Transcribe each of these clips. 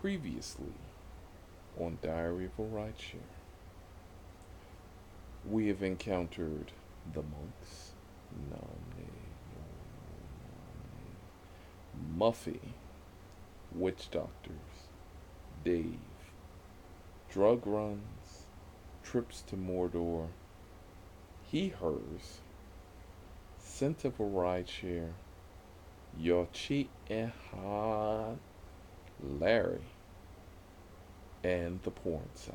Previously on Diary of a Rideshare, we have encountered the monks, Name, Muffy, witch doctors, Dave, drug runs, trips to Mordor, he, hers, scent of a rideshare, Yochi Ehad, Larry, and the porn side.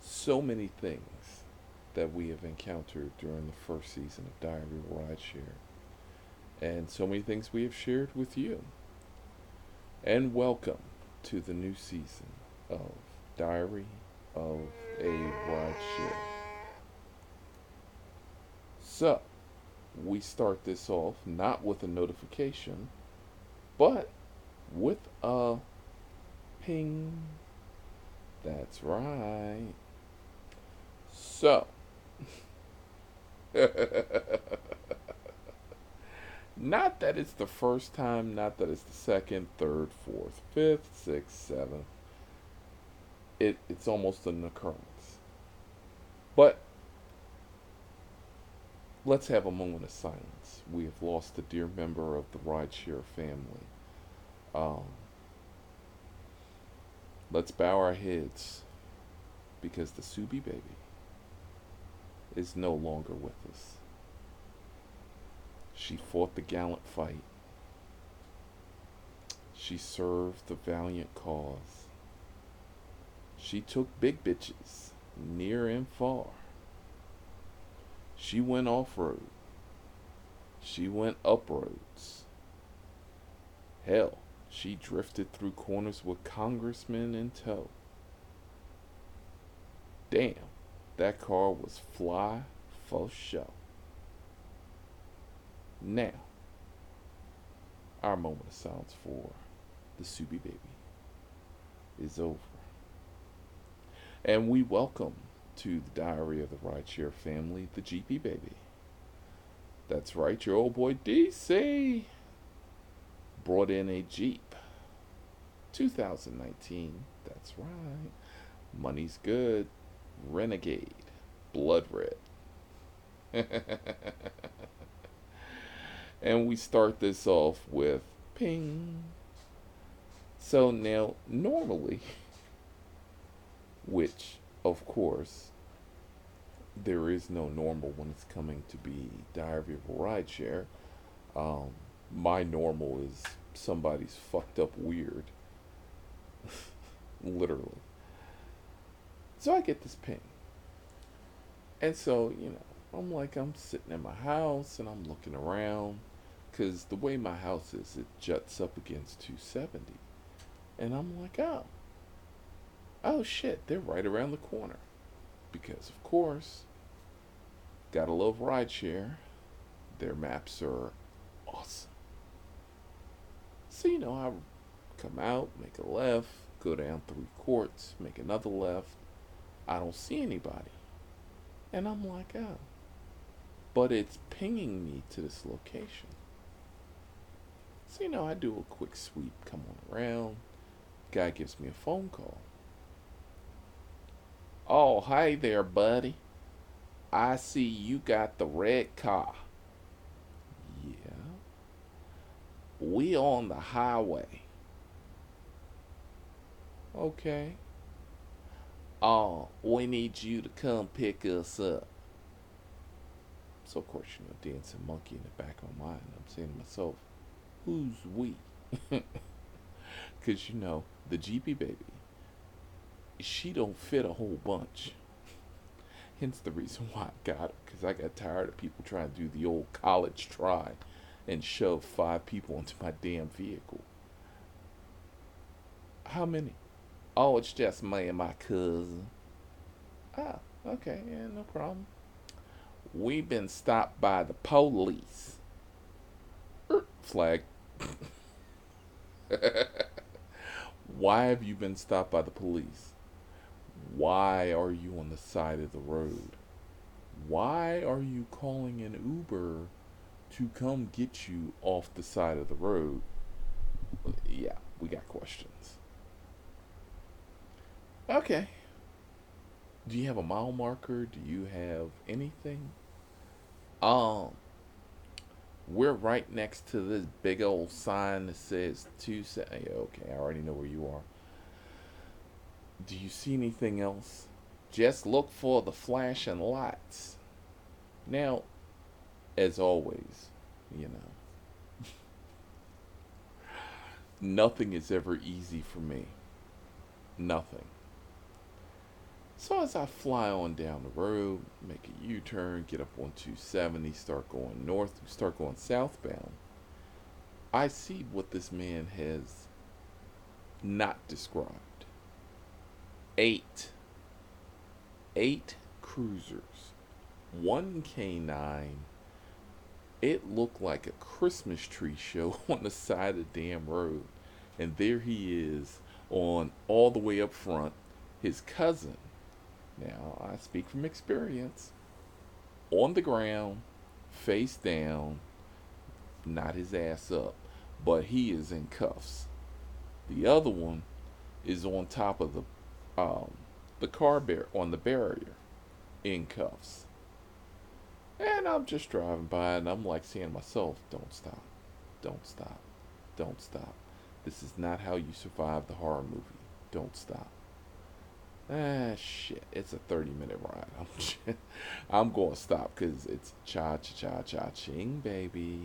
So many things that we have encountered during the first season of Diary of a Rideshare, and so many things we have shared with you. And welcome to the new season of Diary of a Rideshare. So, we start this off not with a notification, but with a ping. That's right. So, not that it's the first time, not that it's the second, third, fourth, fifth, sixth, seventh. It, it's almost an occurrence. But let's have a moment of silence. We have lost a dear member of the rideshare family. Um, let's bow our heads because the Subi baby is no longer with us. She fought the gallant fight. She served the valiant cause. She took big bitches near and far. She went off road. She went up roads. Hell, she drifted through corners with congressmen in tow. Damn, that car was fly for show. Now, our moment of silence for the Subi baby is over. And we welcome to the Diary of the Rideshare Family, the GP baby. That's right, your old boy DC brought in a Jeep. 2019, that's right. Money's good. Renegade. Blood red. and we start this off with ping. So now, normally, which of course there is no normal when it's coming to be Diary of a Rideshare. Um, my normal is somebody's fucked up weird. Literally. So I get this ping. And so, you know, I'm like, I'm sitting in my house and I'm looking around. Because the way my house is, it juts up against 270. And I'm like, oh. Oh shit, they're right around the corner. Because, of course, gotta love rideshare. Their maps are awesome. So, you know, I come out, make a left, go down three courts, make another left. I don't see anybody. And I'm like, oh. But it's pinging me to this location. So, you know, I do a quick sweep, come on around. Guy gives me a phone call. Oh, hey there, buddy. I see you got the red car. Yeah. We on the highway. Okay. Oh, we need you to come pick us up. So of course, you know, dancing monkey in the back of my mind. I'm saying to myself, who's we? Cause you know, the GP baby, she don't fit a whole bunch. Hence the reason why I got her, because I got tired of people trying to do the old college try and shove five people into my damn vehicle. How many? Oh, it's just me and my cousin. Ah, okay, yeah, no problem. We've been stopped by the police. Flag. Why have you been stopped by the police? Why are you on the side of the road? Why are you calling an Uber to come get you off the side of the road, yeah, we got questions. Okay. Do you have a mile marker? Do you have anything? Um, we're right next to this big old sign that says two. Se- okay, I already know where you are. Do you see anything else? Just look for the flashing lights. Now, as always, you know, nothing is ever easy for me. Nothing. So as I fly on down the road, make a U-turn, get up on 270, start going north, start going southbound, I see what this man has not described. Eight. Eight cruisers. One K9. It looked like a Christmas tree show on the side of the damn road. And there he is on all the way up front. His cousin now, I speak from experience. On the ground, face down, not his ass up, but he is in cuffs. The other one is on top of the um, the car bar on the barrier in cuffs. And I'm just driving by and I'm like saying to myself, don't stop. Don't stop. Don't stop. This is not how you survive the horror movie. Don't stop. Ah, shit. It's a 30 minute ride. I'm, I'm going to stop because it's cha cha cha cha ching, baby.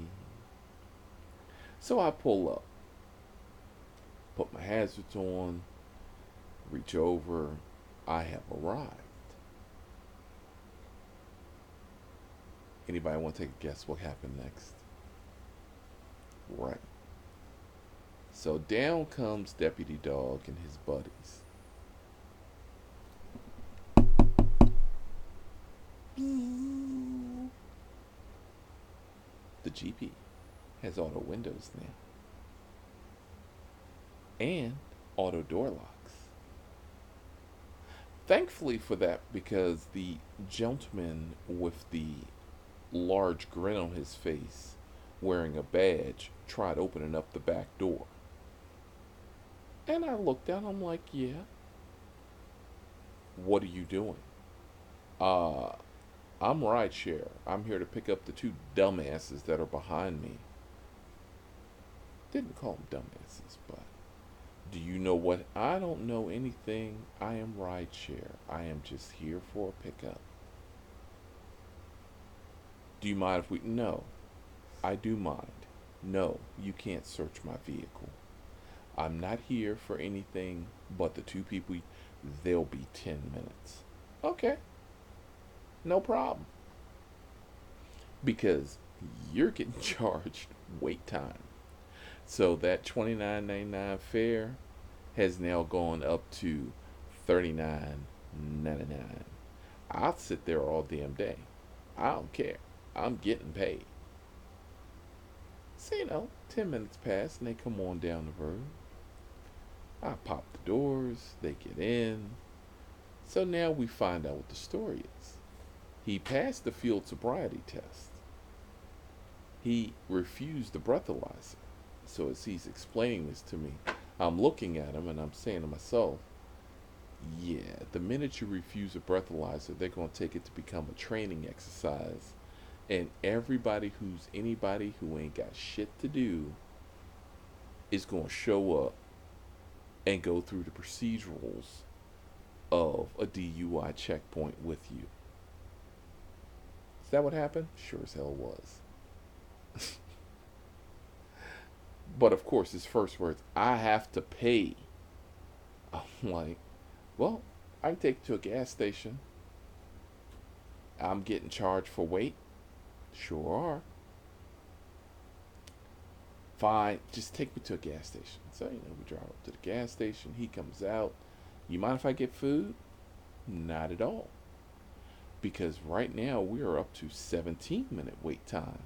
So I pull up, put my hazards on, reach over. I have arrived. Anybody want to take a guess what happened next? Right. So down comes Deputy Dog and his buddies. The GP has auto windows now. And auto door locks. Thankfully for that, because the gentleman with the large grin on his face, wearing a badge, tried opening up the back door. And I looked down, I'm like, yeah. What are you doing? Uh, I'm rideshare. I'm here to pick up the two dumbasses that are behind me. Didn't call them dumbasses, but do you know what? I don't know anything. I am rideshare. I am just here for a pickup. Do you mind if we? No, I do mind. No, you can't search my vehicle. I'm not here for anything but the two people. They'll be 10 minutes. Okay. No problem. Because you're getting charged wait time. So that twenty nine ninety nine fare has now gone up to thirty nine ninety nine. I'll sit there all damn day. I don't care. I'm getting paid. So you know, ten minutes pass and they come on down the road. I pop the doors, they get in. So now we find out what the story is. He passed the field sobriety test. He refused the breathalyzer. So as he's explaining this to me, I'm looking at him and I'm saying to myself, yeah, the minute you refuse a breathalyzer, they're going to take it to become a training exercise. And everybody who's anybody who ain't got shit to do is going to show up and go through the procedurals of a DUI checkpoint with you. Is that what happened? Sure as hell was. but of course, his first words, I have to pay. I'm like, well, I can take you to a gas station. I'm getting charged for wait. Sure are. Fine, just take me to a gas station. So, you know, we drive up to the gas station. He comes out. You mind if I get food? Not at all because right now we are up to 17 minute wait time.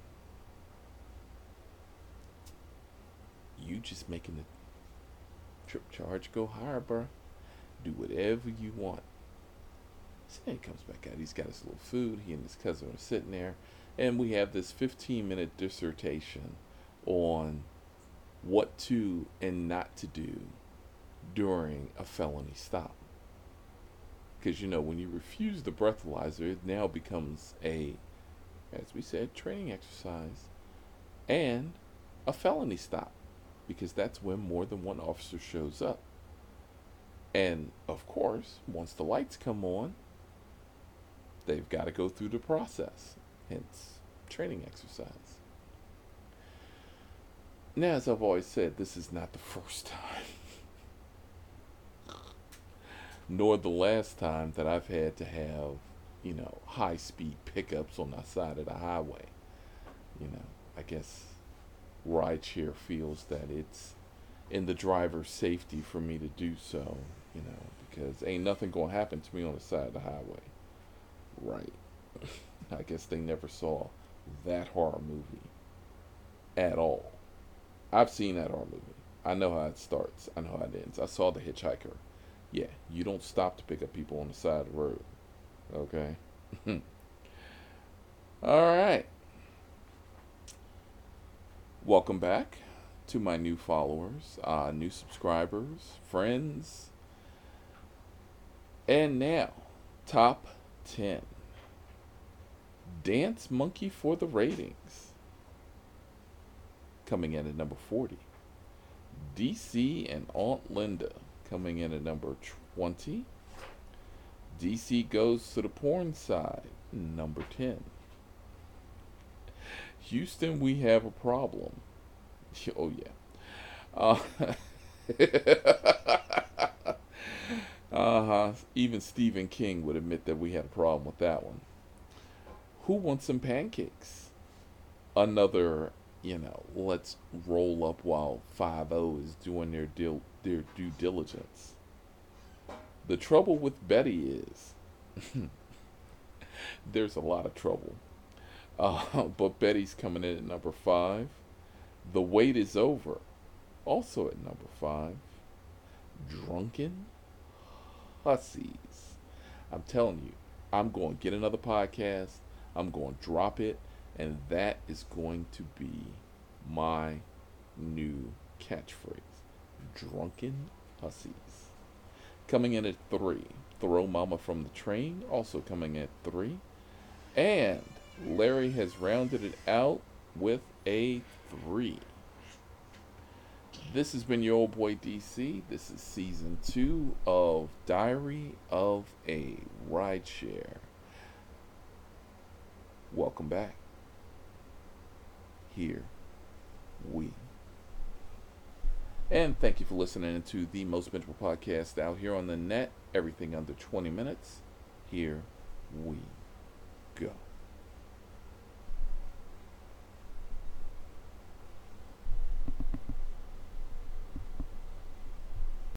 You just making the trip charge go higher, bro. Do whatever you want. Then he comes back out. He's got his little food. He and his cousin are sitting there. and we have this 15 minute dissertation on what to and not to do during a felony stop. Because you know, when you refuse the breathalyzer, it now becomes a, as we said, training exercise and a felony stop. Because that's when more than one officer shows up. And of course, once the lights come on, they've got to go through the process, hence training exercise. Now, as I've always said, this is not the first time, nor the last time that I've had to have, you know, high speed pickups on the side of the highway. You know, I guess rideshare feels that it's in the driver's safety for me to do so, you know, because ain't nothing gonna happen to me on the side of the highway. Right. I guess they never saw that horror movie at all. I've seen that horror movie. I know how it starts. I know how it ends. I saw The Hitchhiker. Yeah, you don't stop to pick up people on the side of the road. Okay? all right. Welcome back to my new followers, uh, new subscribers, friends. And now, top 10. Dance Monkey for the ratings. Coming in at number 40. DC and Aunt Linda coming in at number 20. DC goes to the porn side, number 10. Houston, we have a problem. Oh, yeah. Uh, uh-huh. Even Stephen King would admit that we had a problem with that one. Who wants some pancakes? Another, you know, let's roll up while 5 is doing their, dil- their due diligence. The trouble with Betty is there's a lot of trouble. Uh, but Betty's coming in at number five. The wait is over, also at number five. Drunken Hussies. I'm telling you, I'm going to get another podcast. I'm going to drop it, and that is going to be my new catchphrase. Drunken Hussies. Coming in at three. Throw Mama from the Train, also coming at three. And Larry has rounded it out with a three. This has been your old boy DC. This is season two of Diary of a Rideshare. Welcome back. Here we. And thank you for listening to the most bingeable podcast out here on the net. Everything under 20 minutes. Here we.